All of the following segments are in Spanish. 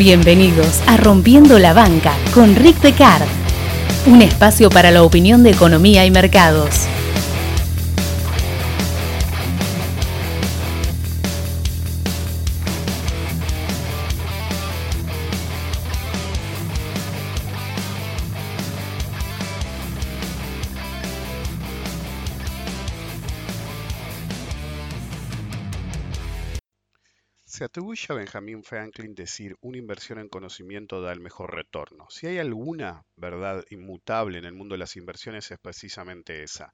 Bienvenidos a Rompiendo la Banca con Rick Decard, un espacio para la opinión de economía y mercados. Se atribuye a Benjamin Franklin decir una inversión en conocimiento da el mejor retorno. Si hay alguna verdad inmutable en el mundo de las inversiones es precisamente esa.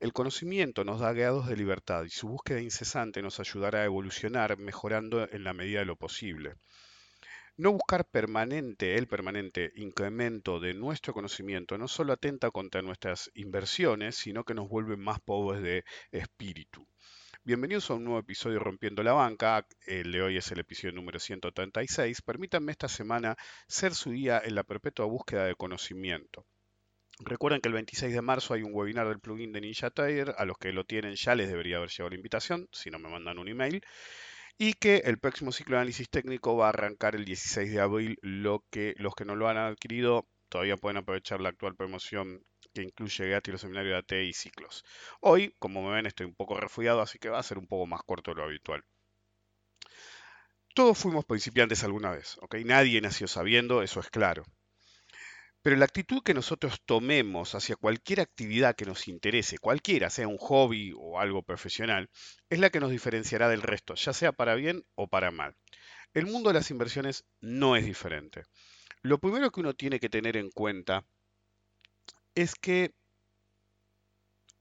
El conocimiento nos da grados de libertad y su búsqueda incesante nos ayudará a evolucionar mejorando en la medida de lo posible. No buscar permanente, el permanente incremento de nuestro conocimiento no solo atenta contra nuestras inversiones, sino que nos vuelve más pobres de espíritu. Bienvenidos a un nuevo episodio Rompiendo la Banca. El de hoy es el episodio número 136. Permítanme esta semana ser su guía en la perpetua búsqueda de conocimiento. Recuerden que el 26 de marzo hay un webinar del plugin de Ninja. A los que lo tienen ya les debería haber llegado la invitación, si no me mandan un email. Y que el próximo ciclo de análisis técnico va a arrancar el 16 de abril. Lo que los que no lo han adquirido todavía pueden aprovechar la actual promoción que incluye gratis los seminarios de AT y ciclos. Hoy, como me ven, estoy un poco refugiado, así que va a ser un poco más corto de lo habitual. Todos fuimos principiantes alguna vez, ¿ok? Nadie nació sabiendo, eso es claro. Pero la actitud que nosotros tomemos hacia cualquier actividad que nos interese, cualquiera, sea un hobby o algo profesional, es la que nos diferenciará del resto, ya sea para bien o para mal. El mundo de las inversiones no es diferente. Lo primero que uno tiene que tener en cuenta es que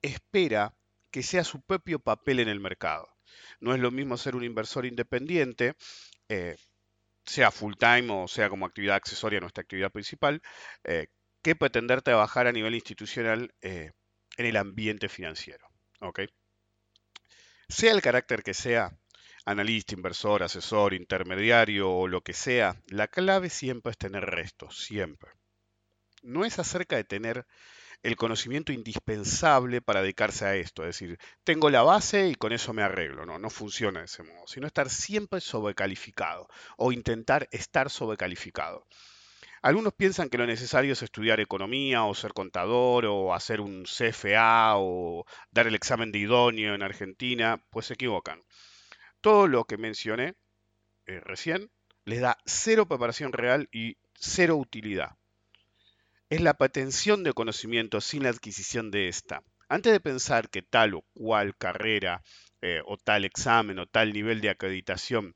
espera que sea su propio papel en el mercado. No es lo mismo ser un inversor independiente, eh, sea full time o sea como actividad accesoria nuestra actividad principal, eh, que pretender trabajar a nivel institucional eh, en el ambiente financiero. Sea el carácter que sea, analista, inversor, asesor, intermediario o lo que sea, la clave siempre es tener restos, siempre no es acerca de tener el conocimiento indispensable para dedicarse a esto, es decir, tengo la base y con eso me arreglo, no, no funciona de ese modo, sino estar siempre sobrecalificado o intentar estar sobrecalificado. Algunos piensan que lo necesario es estudiar economía o ser contador o hacer un CFA o dar el examen de idóneo en Argentina, pues se equivocan. Todo lo que mencioné eh, recién les da cero preparación real y cero utilidad es la patención de conocimiento sin la adquisición de ésta. Antes de pensar que tal o cual carrera eh, o tal examen o tal nivel de acreditación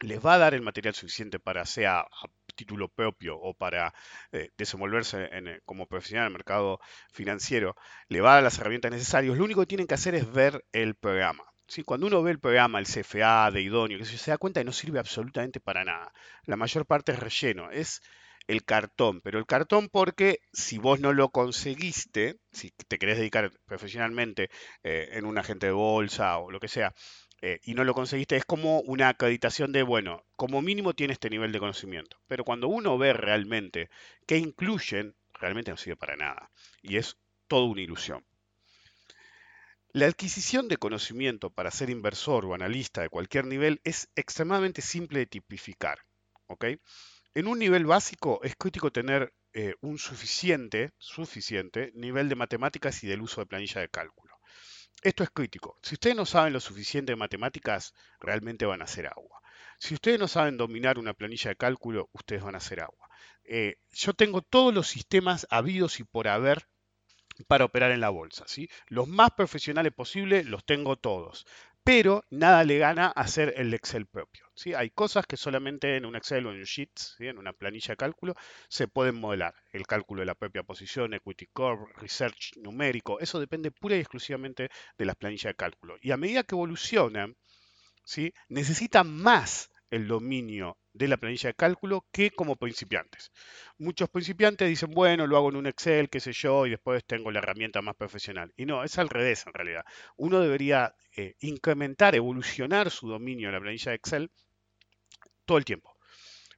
les va a dar el material suficiente para sea a título propio o para eh, desenvolverse eh, como profesional en el mercado financiero, le va a dar las herramientas necesarias, lo único que tienen que hacer es ver el programa. ¿sí? Cuando uno ve el programa, el CFA de idóneo, que se da cuenta que no sirve absolutamente para nada. La mayor parte es relleno, es el cartón, pero el cartón porque si vos no lo conseguiste, si te querés dedicar profesionalmente eh, en un agente de bolsa o lo que sea, eh, y no lo conseguiste, es como una acreditación de, bueno, como mínimo tiene este nivel de conocimiento. Pero cuando uno ve realmente qué incluyen, realmente no sirve para nada. Y es toda una ilusión. La adquisición de conocimiento para ser inversor o analista de cualquier nivel es extremadamente simple de tipificar. ¿ok?, en un nivel básico es crítico tener eh, un suficiente, suficiente nivel de matemáticas y del uso de planilla de cálculo. Esto es crítico. Si ustedes no saben lo suficiente de matemáticas, realmente van a hacer agua. Si ustedes no saben dominar una planilla de cálculo, ustedes van a hacer agua. Eh, yo tengo todos los sistemas habidos y por haber para operar en la bolsa. ¿sí? Los más profesionales posibles los tengo todos pero nada le gana hacer el Excel propio. ¿Sí? Hay cosas que solamente en un Excel o en un Sheets, en una planilla de cálculo, se pueden modelar. El cálculo de la propia posición, equity curve, research numérico, eso depende pura y exclusivamente de las planillas de cálculo. Y a medida que evolucionan, ¿sí? necesitan más el dominio de la planilla de cálculo que como principiantes. Muchos principiantes dicen, bueno, lo hago en un Excel, qué sé yo, y después tengo la herramienta más profesional. Y no, es al revés en realidad. Uno debería eh, incrementar, evolucionar su dominio en la planilla de Excel todo el tiempo.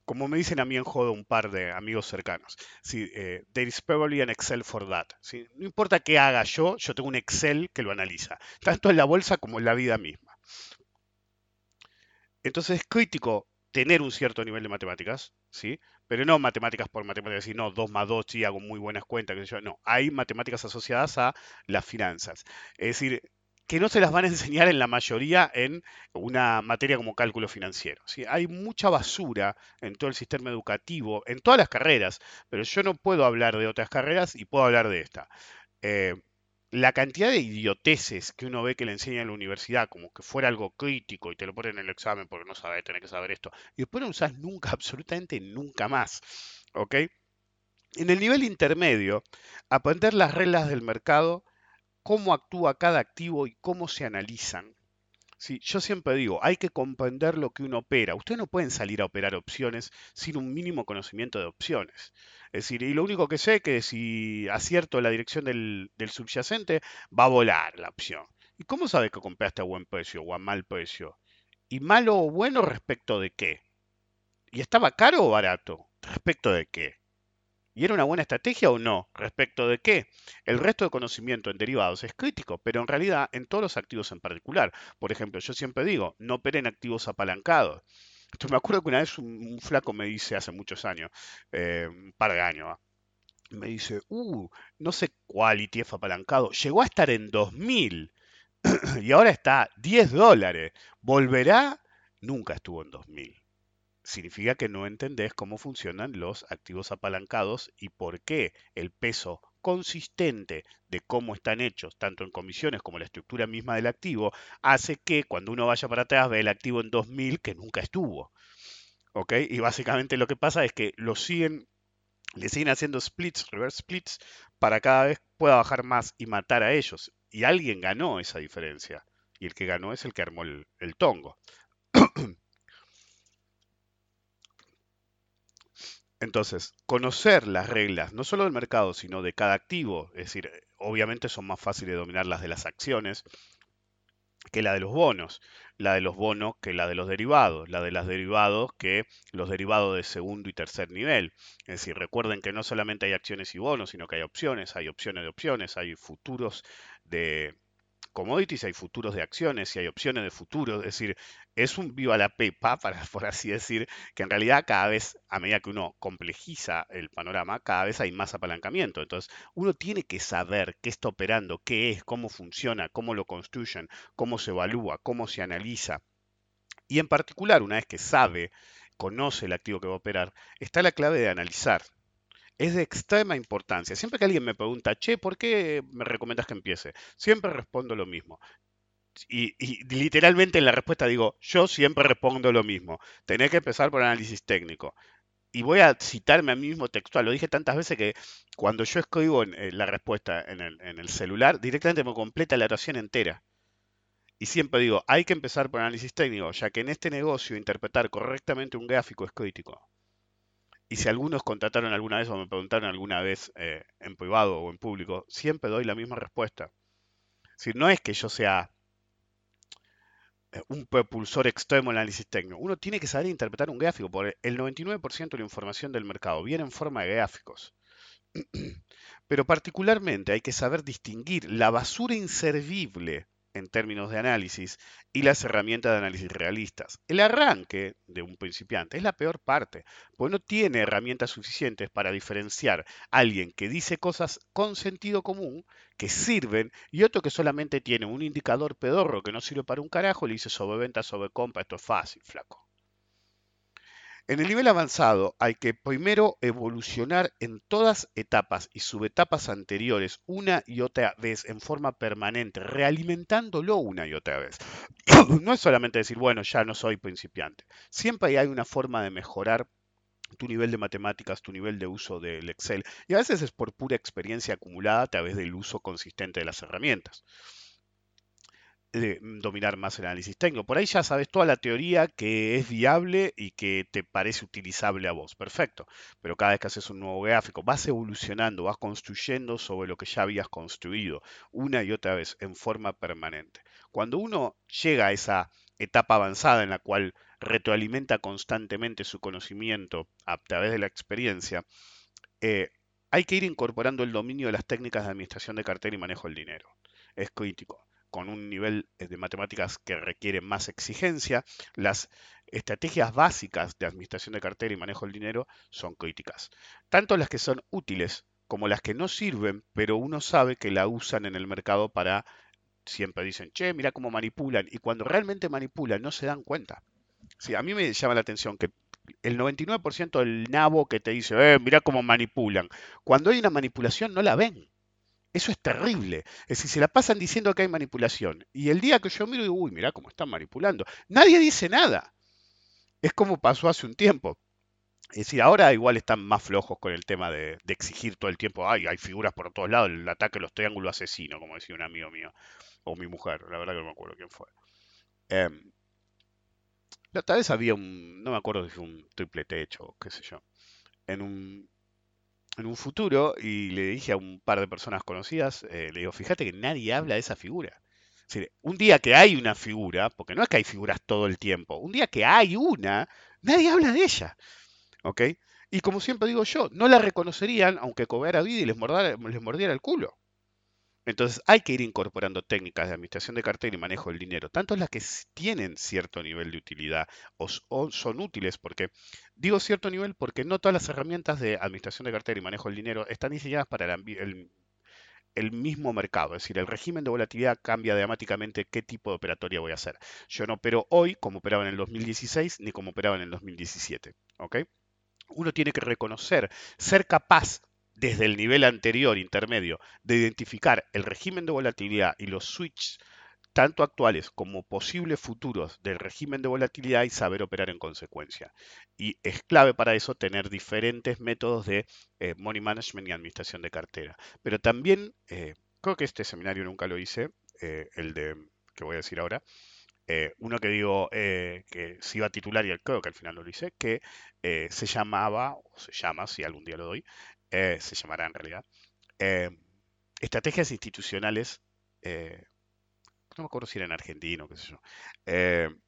Como me dicen a mí en jodo un par de amigos cercanos, sí, eh, there is probably an Excel for that. No importa qué haga yo, yo tengo un Excel que lo analiza, tanto en la bolsa como en la vida misma. Entonces es crítico tener un cierto nivel de matemáticas, ¿sí? Pero no matemáticas por matemáticas, decir, no, 2 más 2, sí, hago muy buenas cuentas, que yo, no, hay matemáticas asociadas a las finanzas. Es decir, que no se las van a enseñar en la mayoría en una materia como cálculo financiero. ¿sí? Hay mucha basura en todo el sistema educativo, en todas las carreras, pero yo no puedo hablar de otras carreras y puedo hablar de esta. Eh, la cantidad de idioteces que uno ve que le enseña en la universidad, como que fuera algo crítico y te lo ponen en el examen porque no sabes, tener que saber esto, y después no usas nunca, absolutamente nunca más. En el nivel intermedio, aprender las reglas del mercado, cómo actúa cada activo y cómo se analizan. Sí, yo siempre digo, hay que comprender lo que uno opera. Ustedes no pueden salir a operar opciones sin un mínimo conocimiento de opciones. Es decir, y lo único que sé es que si acierto la dirección del, subyacente, va a volar la opción. ¿Y cómo sabes que compraste a buen precio o a mal precio? ¿Y malo o bueno respecto de qué? ¿Y estaba caro o barato? ¿Respecto de qué? ¿Y era una buena estrategia o no? ¿Respecto de qué? El resto de conocimiento en derivados es crítico, pero en realidad en todos los activos en particular. Por ejemplo, yo siempre digo, no operen activos apalancados me acuerdo que una vez un, flaco me dice hace muchos años, eh, un par de años, me dice, uh, no sé cuál ETF apalancado, llegó a estar en 2000 y ahora está 10 dólares. ¿Volverá? Nunca estuvo en 2000 significa que no entendés cómo funcionan los activos apalancados y por qué el peso consistente de cómo están hechos, tanto en comisiones como la estructura misma del activo, hace que cuando uno vaya para atrás vea el activo en 2000 que nunca estuvo. ¿Ok? Y básicamente lo que pasa es que lo siguen, le siguen haciendo splits, reverse splits, para cada vez pueda bajar más y matar a ellos. Y alguien ganó esa diferencia. Y el que ganó es el que armó el tongo. Entonces, conocer las reglas, no solo del mercado, sino de cada activo, es decir, obviamente son más fáciles de dominar las de las acciones que la de los bonos, la de los bonos que la de los derivados, la de los derivados que los derivados de segundo y tercer nivel. Es decir, recuerden que no solamente hay acciones y bonos, sino que hay opciones, hay opciones de opciones, hay futuros de, commodities, hay futuros de acciones y hay opciones de futuros. Es decir, es un viva la pepa, para, por así decir, que en realidad cada vez, a medida que uno complejiza el panorama, cada vez hay más apalancamiento. Entonces, uno tiene que saber qué está operando, qué es, cómo funciona, cómo lo construyen, cómo se evalúa, cómo se analiza. Y en particular, una vez que sabe, conoce el activo que va a operar, está la clave de analizar es de extrema importancia. Siempre que alguien me pregunta, che, ¿por qué me recomiendas que empiece? Siempre respondo lo mismo. Y, literalmente en la respuesta digo, yo siempre respondo lo mismo. Tenés que empezar por análisis técnico. Y voy a citarme a mí mismo textual. Lo dije tantas veces que cuando yo escribo eh, la respuesta en el, en el celular, directamente me completa la oración entera. Y siempre digo, hay que empezar por análisis técnico, ya que en este negocio interpretar correctamente un gráfico es crítico. Y si algunos contrataron alguna vez o me preguntaron alguna vez eh, en privado o en público, siempre doy la misma respuesta. Si no es que yo sea eh, un propulsor extremo en el análisis técnico. Uno tiene que saber interpretar un gráfico, porque el 99% de la información del mercado viene en forma de gráficos. Pero particularmente hay que saber distinguir la basura inservible en términos de análisis y las herramientas de análisis realistas. El arranque de un principiante es la peor parte, porque no tiene herramientas suficientes para diferenciar a alguien que dice cosas con sentido común, que sirven, y otro que solamente tiene un indicador pedorro que no sirve para un carajo y le dice sobre venta, sobre compra, esto es fácil, flaco. En el nivel avanzado hay que primero evolucionar en todas etapas y subetapas anteriores una y otra vez en forma permanente, realimentándolo una y otra vez. no es solamente decir, bueno, ya no soy principiante. Siempre hay una forma de mejorar tu nivel de matemáticas, tu nivel de uso del Excel. Y a veces es por pura experiencia acumulada a través del uso consistente de las herramientas de dominar más el análisis técnico. Por ahí ya sabes toda la teoría que es viable y que te parece utilizable a vos. Perfecto. Pero cada vez que haces un nuevo gráfico, vas evolucionando, vas construyendo sobre lo que ya habías construido una y otra vez en forma permanente. Cuando uno llega a esa etapa avanzada en la cual retroalimenta constantemente su conocimiento a través de la experiencia, eh, hay que ir incorporando el dominio de las técnicas de administración de cartera y manejo del dinero. Es crítico con un nivel eh, de matemáticas que requiere más exigencia, las estrategias básicas de administración de cartera y manejo del dinero son críticas. Tanto las que son útiles como las que no sirven, pero uno sabe que la usan en el mercado para, siempre dicen, che, mira cómo manipulan, y cuando realmente manipulan no se dan cuenta. Sí, a mí me llama la atención que el 99% del nabo que te dice, eh, mira cómo manipulan, cuando hay una manipulación no la ven. Eso es terrible. Es decir, se la pasan diciendo que hay manipulación. Y el día que yo miro, digo, uy, mira cómo están manipulando. Nadie dice nada. Es como pasó hace un tiempo. Es decir, ahora igual están más flojos con el tema de, exigir todo el tiempo, ay, hay figuras por todos lados, el ataque a los triángulos asesinos, como decía un amigo mío, o mi mujer, la verdad que no me acuerdo quién fue. Em, la vez había un, no me acuerdo si fue un triple techo, qué sé yo, en un, en un futuro y le dije a un par de personas conocidas, eh, le digo, fíjate que nadie habla de esa figura. un día que hay una figura, porque no es que hay figuras todo el tiempo, un día que hay una, nadie habla de ella. ¿Ok? Y como siempre digo yo, no la reconocerían aunque cobrara vida y les les mordiera el culo. Entonces hay que ir incorporando técnicas de administración de cartera y manejo del dinero, tanto las que tienen cierto nivel de utilidad o, son útiles, porque digo cierto nivel porque no todas las herramientas de administración de cartera y manejo del dinero están diseñadas para el, mismo mercado, es decir, el régimen de volatilidad cambia dramáticamente qué tipo de operatoria voy a hacer. Yo no opero hoy como operaba en el 2016 ni como operaba en el 2017. ¿ok? Uno tiene que reconocer, ser capaz desde el nivel anterior, intermedio, de identificar el régimen de volatilidad y los switches tanto actuales como posibles futuros del régimen de volatilidad y saber operar en consecuencia. Y es clave para eso tener diferentes métodos de eh, money management y administración de cartera. Pero también, eh, creo que este seminario nunca lo hice, eh, el de que voy a decir ahora, uno que digo que se iba a titular y creo que al final no lo hice, que se llamaba, o se llama, si algún día lo doy, eh, se llamará en realidad, eh, estrategias institucionales, eh, no me acuerdo si era en argentino, qué sé yo,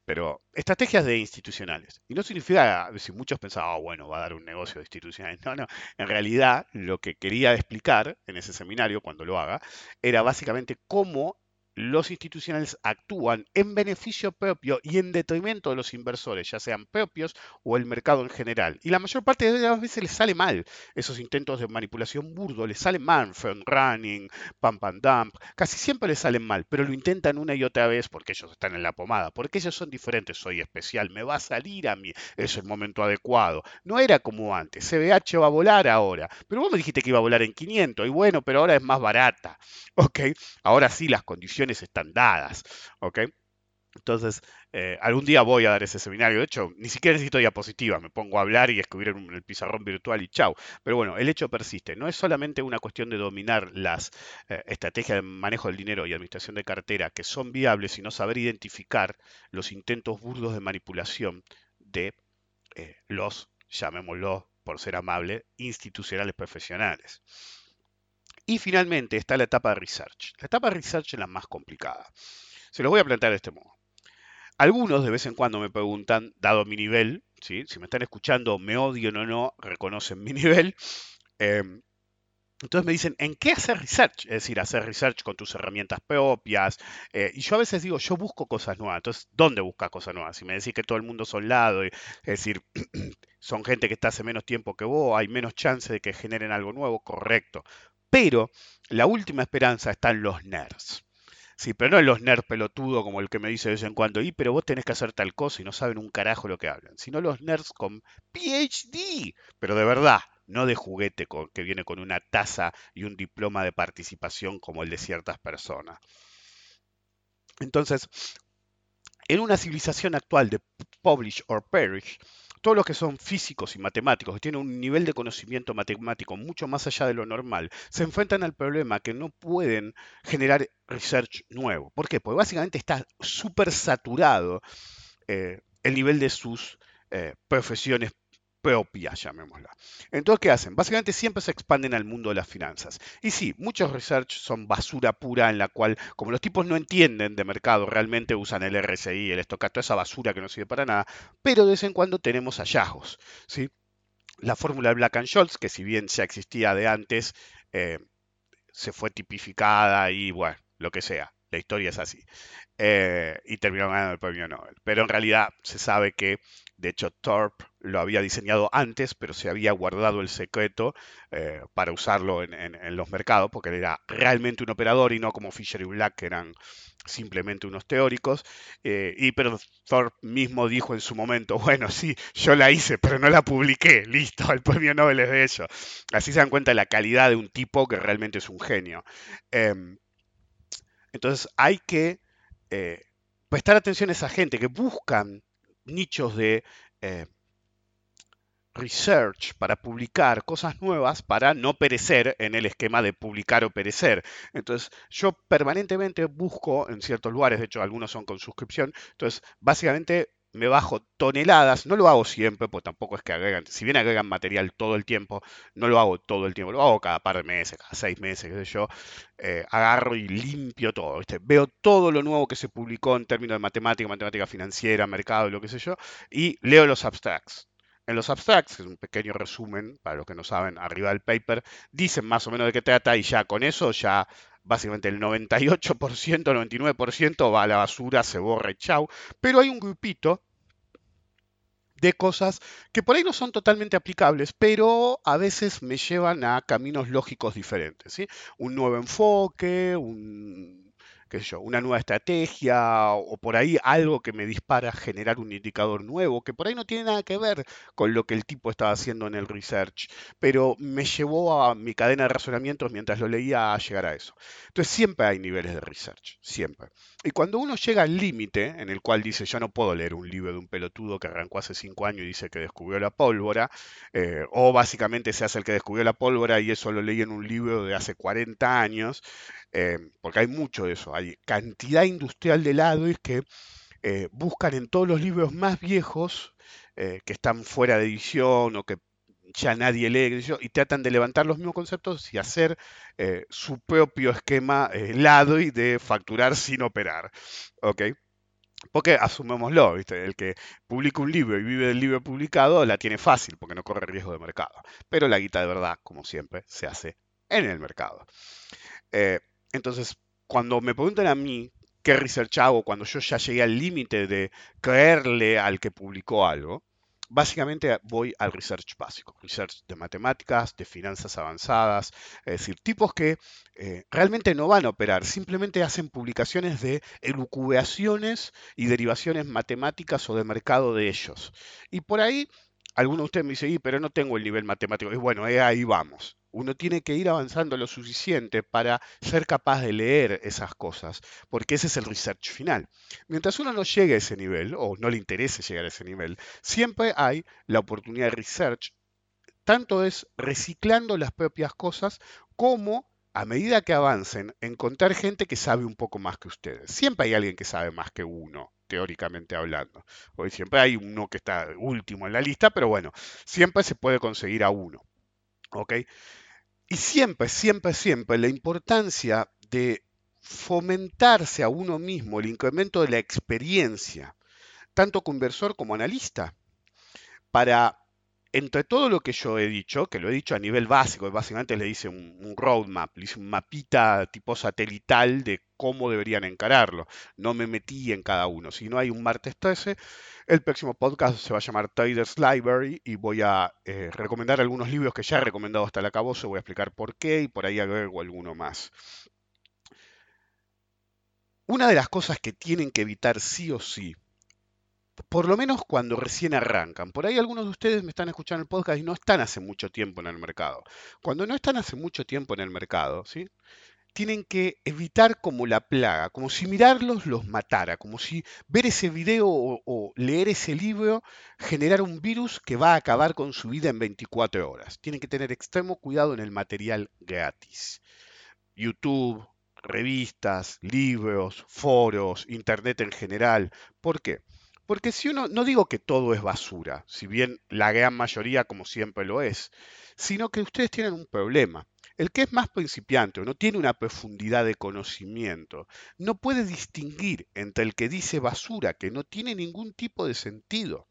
pero estrategias de institucionales. Y no significa, si muchos pensaban, oh, bueno, va a dar un negocio de institucionales. No, no, en realidad lo que quería explicar en ese seminario, cuando lo haga, era básicamente cómo los institucionales actúan en beneficio propio y en detrimento de los inversores, ya sean propios o el mercado en general. Y la mayor parte de las veces les sale mal esos intentos de manipulación burdo, les salen mal, front running, pump and dump, casi siempre les salen mal, pero lo intentan una y otra vez porque ellos están en la pomada, porque ellos son diferentes, soy especial, me va a salir a mí, es el momento adecuado. No era como antes, CBH va a volar ahora, pero vos me dijiste que iba a volar en 500 y bueno, pero ahora es más barata, ¿ok? Ahora sí las condiciones están dadas, ¿ok? Entonces, eh, algún día voy a dar ese seminario. De hecho, ni siquiera necesito diapositivas. Me pongo a hablar y escribir en el pizarrón virtual y chau. Pero bueno, el hecho persiste. No es solamente una cuestión de dominar las eh, estrategias de manejo del dinero y administración de cartera que son viables, sino saber identificar los intentos burdos de manipulación de eh, los, llamémoslo por ser amable, institucionales profesionales. Y finalmente está la etapa de research. La etapa de research es la más complicada. Se los voy a plantear de este modo. Algunos de vez en cuando me preguntan, dado mi nivel, si me están escuchando, me odian o no, reconocen mi nivel. Em, entonces me dicen, ¿en qué hacer research? Es decir, hacer research con tus herramientas propias. Eh, y yo a veces digo, yo busco cosas nuevas. Entonces, ¿dónde buscas cosas nuevas? Si me decís que todo el mundo son lado, es decir, son gente que está hace menos tiempo que vos, hay menos chance de que generen algo nuevo, correcto. Pero la última esperanza está en los nerds. Sí, pero no en los nerds pelotudos como el que me dice de vez en cuando, y pero vos tenés que hacer tal cosa y no saben un carajo lo que hablan, sino los nerds con PhD, pero de verdad, no de juguete que viene con una taza y un diploma de participación como el de ciertas personas. Entonces, en una civilización actual de publish or perish, todos los que son físicos y matemáticos, que tienen un nivel de conocimiento matemático mucho más allá de lo normal, se enfrentan al problema que no pueden generar research nuevo. ¿Por qué? Porque básicamente está súper saturado eh, el nivel de sus eh, profesiones propia, llamémosla. Entonces, ¿qué hacen? Básicamente siempre se expanden al mundo de las finanzas. Y sí, muchos research son basura pura en la cual, como los tipos no entienden de mercado, realmente usan el RSI, el toda esa basura que no sirve para nada, pero de vez en cuando tenemos hallazgos. ¿sí? La fórmula de Black and Scholes, que si bien ya existía de antes, eh, se fue tipificada y bueno, lo que sea la historia es así. Eh, y terminó ganando el premio Nobel. Pero en realidad se sabe que, de hecho, Thorpe lo había diseñado antes, pero se había guardado el secreto eh, para usarlo en, los mercados, porque él era realmente un operador y no como Fisher y Black, que eran simplemente unos teóricos. Eh, y pero Thorpe mismo dijo en su momento, bueno, sí, yo la hice, pero no la publiqué, listo, el premio Nobel es de ellos. Así se dan cuenta de la calidad de un tipo que realmente es un genio. Em, entonces hay que eh, prestar atención a esa gente que buscan nichos de eh, research para publicar cosas nuevas para no perecer en el esquema de publicar o perecer. Entonces, yo permanentemente busco en ciertos lugares, de hecho algunos son con suscripción, entonces básicamente me bajo toneladas, no lo hago siempre, pues tampoco es que agregan, si bien agregan material todo el tiempo, no lo hago todo el tiempo, lo hago cada par de meses, cada seis meses, qué sé yo, eh, agarro y limpio todo, veo todo lo nuevo que se publicó en términos de matemática, matemática financiera, mercado, lo que sé yo, y leo los abstracts. En los abstracts, que es un pequeño resumen, para los que no saben, arriba del paper, dicen más o menos de qué trata y ya con eso ya básicamente el 98%, 99% va a la basura, se borra chau. Pero hay un grupito de cosas que por ahí no son totalmente aplicables, pero a veces me llevan a caminos lógicos diferentes. ¿sí? Un nuevo enfoque, un una nueva estrategia o por ahí algo que me dispara a generar un indicador nuevo, que por ahí no tiene nada que ver con lo que el tipo estaba haciendo en el research, pero me llevó a mi cadena de razonamientos mientras lo leía a llegar a eso. Entonces siempre hay niveles de research, siempre. Y cuando uno llega al límite en el cual dice, yo no puedo leer un libro de un pelotudo que arrancó hace cinco años y dice que descubrió la pólvora, eh, o básicamente se hace el que descubrió la pólvora y eso lo leí en un libro de hace 40 años, eh, porque hay mucho de eso, hay cantidad industrial de y que eh, buscan en todos los libros más viejos eh, que están fuera de edición o que ya nadie lee y tratan de levantar los mismos conceptos y hacer su propio esquema y de facturar sin operar. ¿ok? Porque asumémoslo, el que publica un libro y vive del libro publicado la tiene fácil porque no corre riesgo de mercado. Pero la guita de verdad, como siempre, se hace en el mercado. Entonces, cuando me preguntan a mí qué research hago cuando yo ya llegué al límite de creerle al que publicó algo, básicamente voy al research básico, research de matemáticas, de finanzas avanzadas, es decir, tipos que eh, realmente no van a operar, simplemente hacen publicaciones de elucubraciones y derivaciones matemáticas o de mercado de ellos. Y por ahí, algunos de ustedes me dicen, pero no tengo el nivel matemático. Y bueno, ahí vamos. Uno tiene que ir avanzando lo suficiente para ser capaz de leer esas cosas, porque ese es el research final. Mientras uno no llegue a ese nivel, o no le interese llegar a ese nivel, siempre hay la oportunidad de research, tanto es reciclando las propias cosas como a medida que avancen, encontrar gente que sabe un poco más que ustedes. Siempre hay alguien que sabe más que uno, teóricamente hablando. Hoy siempre hay uno que está último en la lista, pero bueno, siempre se puede conseguir a uno. ¿Ok? Y siempre, siempre, siempre la importancia de fomentarse a uno mismo el incremento de la experiencia, tanto conversor como analista, para, entre todo lo que yo he dicho, que lo he dicho a nivel básico, básicamente le hice un, roadmap, le hice un mapita tipo satelital de cómo deberían encararlo. No me metí en cada uno. Si no hay un martes 13, el próximo podcast se va a llamar Traders Library y voy a eh, recomendar algunos libros que ya he recomendado hasta el acaboso, voy a explicar por qué y por ahí agrego alguno más. Una de las cosas que tienen que evitar sí o sí, por lo menos cuando recién arrancan, por ahí algunos de ustedes me están escuchando el podcast y no están hace mucho tiempo en el mercado. Cuando no están hace mucho tiempo en el mercado, ¿sí? tienen que evitar como la plaga, como si mirarlos los matara, como si ver ese video o, leer ese libro generara un virus que va a acabar con su vida en 24 horas. Tienen que tener extremo cuidado en el material gratis. YouTube, revistas, libros, foros, internet en general. ¿Por qué? Porque si uno, no digo que todo es basura, si bien la gran mayoría como siempre lo es, sino que ustedes tienen un problema el que es más principiante o no tiene una profundidad de conocimiento, no puede distinguir entre el que dice basura, que no tiene ningún tipo de sentido.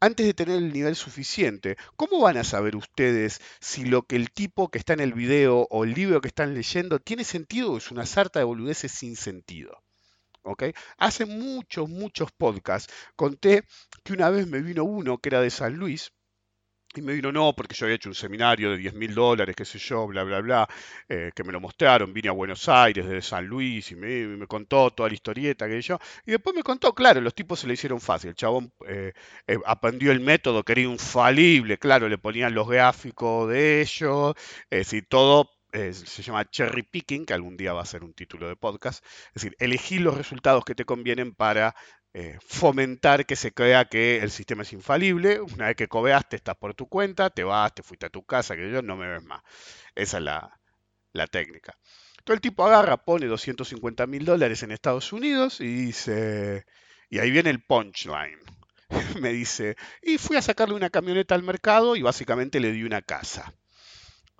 antes de tener el nivel suficiente, ¿cómo van a saber ustedes si lo que el tipo que está en el video o el libro que están leyendo tiene sentido o es una sarta de boludeces sin sentido? Hace muchos, muchos podcasts conté que una vez me vino uno que era de San Luis, y me vino, no, porque yo había hecho un seminario de 10 mil dólares, qué sé yo, bla, bla, bla, eh, que me lo mostraron, vine a Buenos Aires desde San Luis y me, contó toda la historieta que yo. Y después me contó, claro, los tipos se le hicieron fácil. El chabón eh, eh, aprendió el método que era infalible, claro, le ponían los gráficos de ellos, es decir, todo se llama cherry picking, que algún día va a ser un título de podcast. Es decir, elegir los resultados que te convienen para eh, fomentar que se crea que el sistema es infalible. Una vez que cobeaste, estás por tu cuenta, te vas, te fuiste a tu casa, que yo no me ves más. Esa es la, técnica. Todo el tipo agarra, pone 250 mil dólares en Estados Unidos y dice, y ahí viene el punchline. me dice, y fui a sacarle una camioneta al mercado y básicamente le di una casa.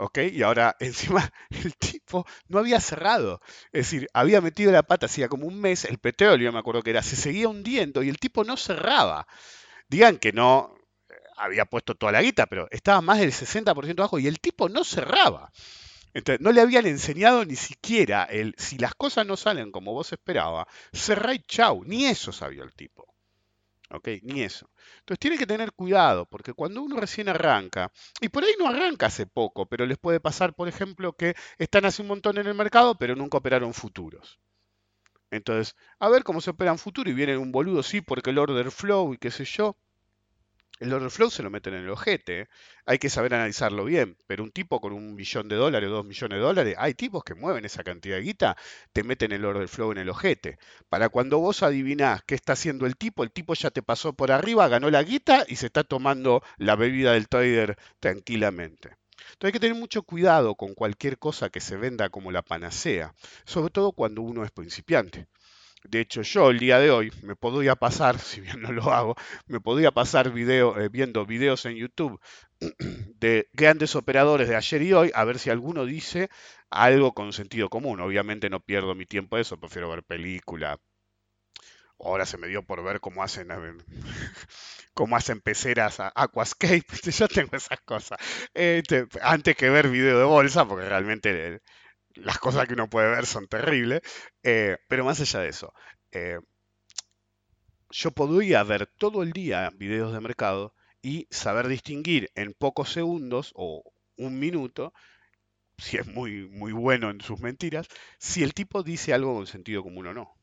¿Ok? Y ahora encima el tipo no había cerrado. Es decir, había metido la pata hacía como un mes, el petróleo, me acuerdo que era, se seguía hundiendo y el tipo no cerraba. Digan que no eh, había puesto toda la guita, pero estaba más del 60% abajo y el tipo no cerraba. Entonces, no le habían enseñado ni siquiera el, si las cosas no salen como vos esperabas, cerrá y chau, ni eso sabía el tipo. ¿Ok? Ni eso. Entonces tiene que tener cuidado, porque cuando uno recién arranca, y por ahí no arranca hace poco, pero les puede pasar, por ejemplo, que están hace un montón en el mercado, pero nunca operaron futuros. Entonces, a ver cómo se operan futuros y viene un boludo, sí, porque el order flow y qué sé yo. El order flow se lo meten en el ojete. Hay que saber analizarlo bien. Pero un tipo con un millón de dólares o dos millones de dólares, hay tipos que mueven esa cantidad de guita, te meten el order flow en el ojete. Para cuando vos adivinás qué está haciendo el tipo, el tipo ya te pasó por arriba, ganó la guita y se está tomando la bebida del trader tranquilamente. Entonces hay que tener mucho cuidado con cualquier cosa que se venda como la panacea, sobre todo cuando uno es principiante. De hecho, yo el día de hoy me podría pasar, si bien no lo hago, me podría pasar video, eh, viendo videos en YouTube de grandes operadores de ayer y hoy, a ver si alguno dice algo con sentido común. Obviamente no pierdo mi tiempo eso, prefiero ver película. Ahora se me dio por ver cómo hacen cómo hacen peceras a Aquascape. Yo tengo esas cosas. Este, antes que ver video de bolsa, porque realmente las cosas que uno puede ver son terribles, eh, pero más allá de eso, eh, yo podría ver todo el día videos de mercado y saber distinguir en pocos segundos o un minuto, si es muy, muy bueno en sus mentiras, si el tipo dice algo con sentido común o no.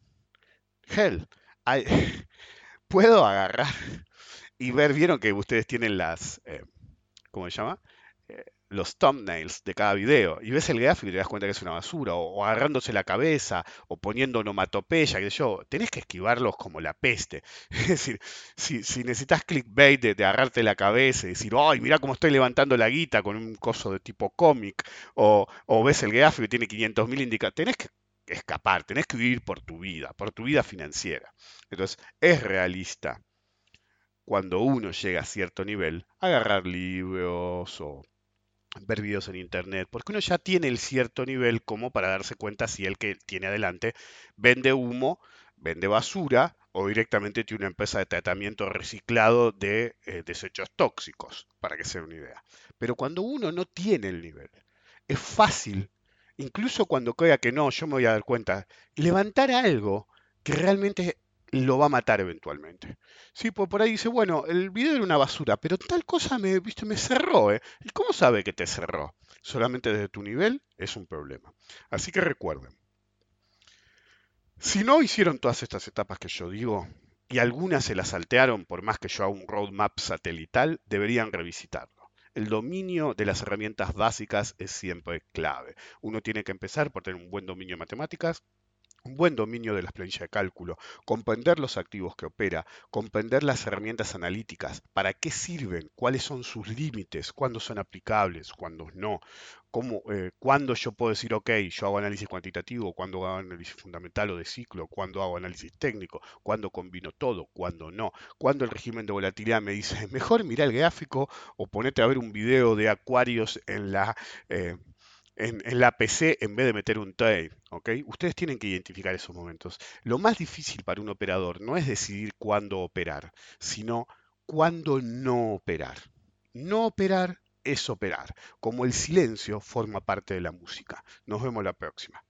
Hell, puedo agarrar y ver, vieron que ustedes tienen las, eh, ¿cómo se llama? Los thumbnails de cada video y ves el gráfico y te das cuenta que es una basura, o, agarrándose la cabeza, o poniendo onomatopeya, que yo, tenés que esquivarlos como la peste. Es decir, si, necesitas clickbait de, agarrarte la cabeza y decir, ¡ay, mira cómo estoy levantando la guita con un coso de tipo cómic! O, o ves el gráfico y tiene 500.000 indicadores, tenés que escapar, tenés que vivir por tu vida, por tu vida financiera. Entonces, es realista cuando uno llega a cierto nivel, agarrar libros o ver videos en internet, porque uno ya tiene el cierto nivel como para darse cuenta si el que tiene adelante vende humo, vende basura o directamente tiene una empresa de tratamiento reciclado de eh, desechos tóxicos, para que sea una idea. Pero cuando uno no tiene el nivel, es fácil, incluso cuando crea que no, yo me voy a dar cuenta, levantar algo que realmente lo va a matar eventualmente. Sí, pues por ahí dice, bueno, el video era una basura, pero tal cosa me, viste, me cerró, ¿eh? ¿Y cómo sabe que te cerró? Solamente desde tu nivel es un problema. Así que recuerden, si no hicieron todas estas etapas que yo digo, y algunas se las saltearon por más que yo haga un roadmap satelital, deberían revisitarlo. El dominio de las herramientas básicas es siempre clave. Uno tiene que empezar por tener un buen dominio de matemáticas, un buen dominio de las planillas de cálculo, comprender los activos que opera, comprender las herramientas analíticas, para qué sirven, cuáles son sus límites, cuándo son aplicables, cuándo no, cómo, eh, cuándo yo puedo decir, ok, yo hago análisis cuantitativo, cuándo hago análisis fundamental o de ciclo, cuándo hago análisis técnico, cuándo combino todo, cuándo no, cuándo el régimen de volatilidad me dice, mejor mira el gráfico o ponete a ver un video de acuarios en la... Eh, en, la PC en vez de meter un trade. ¿ok? Ustedes tienen que identificar esos momentos. Lo más difícil para un operador no es decidir cuándo operar, sino cuándo no operar. No operar es operar, como el silencio forma parte de la música. Nos vemos la próxima.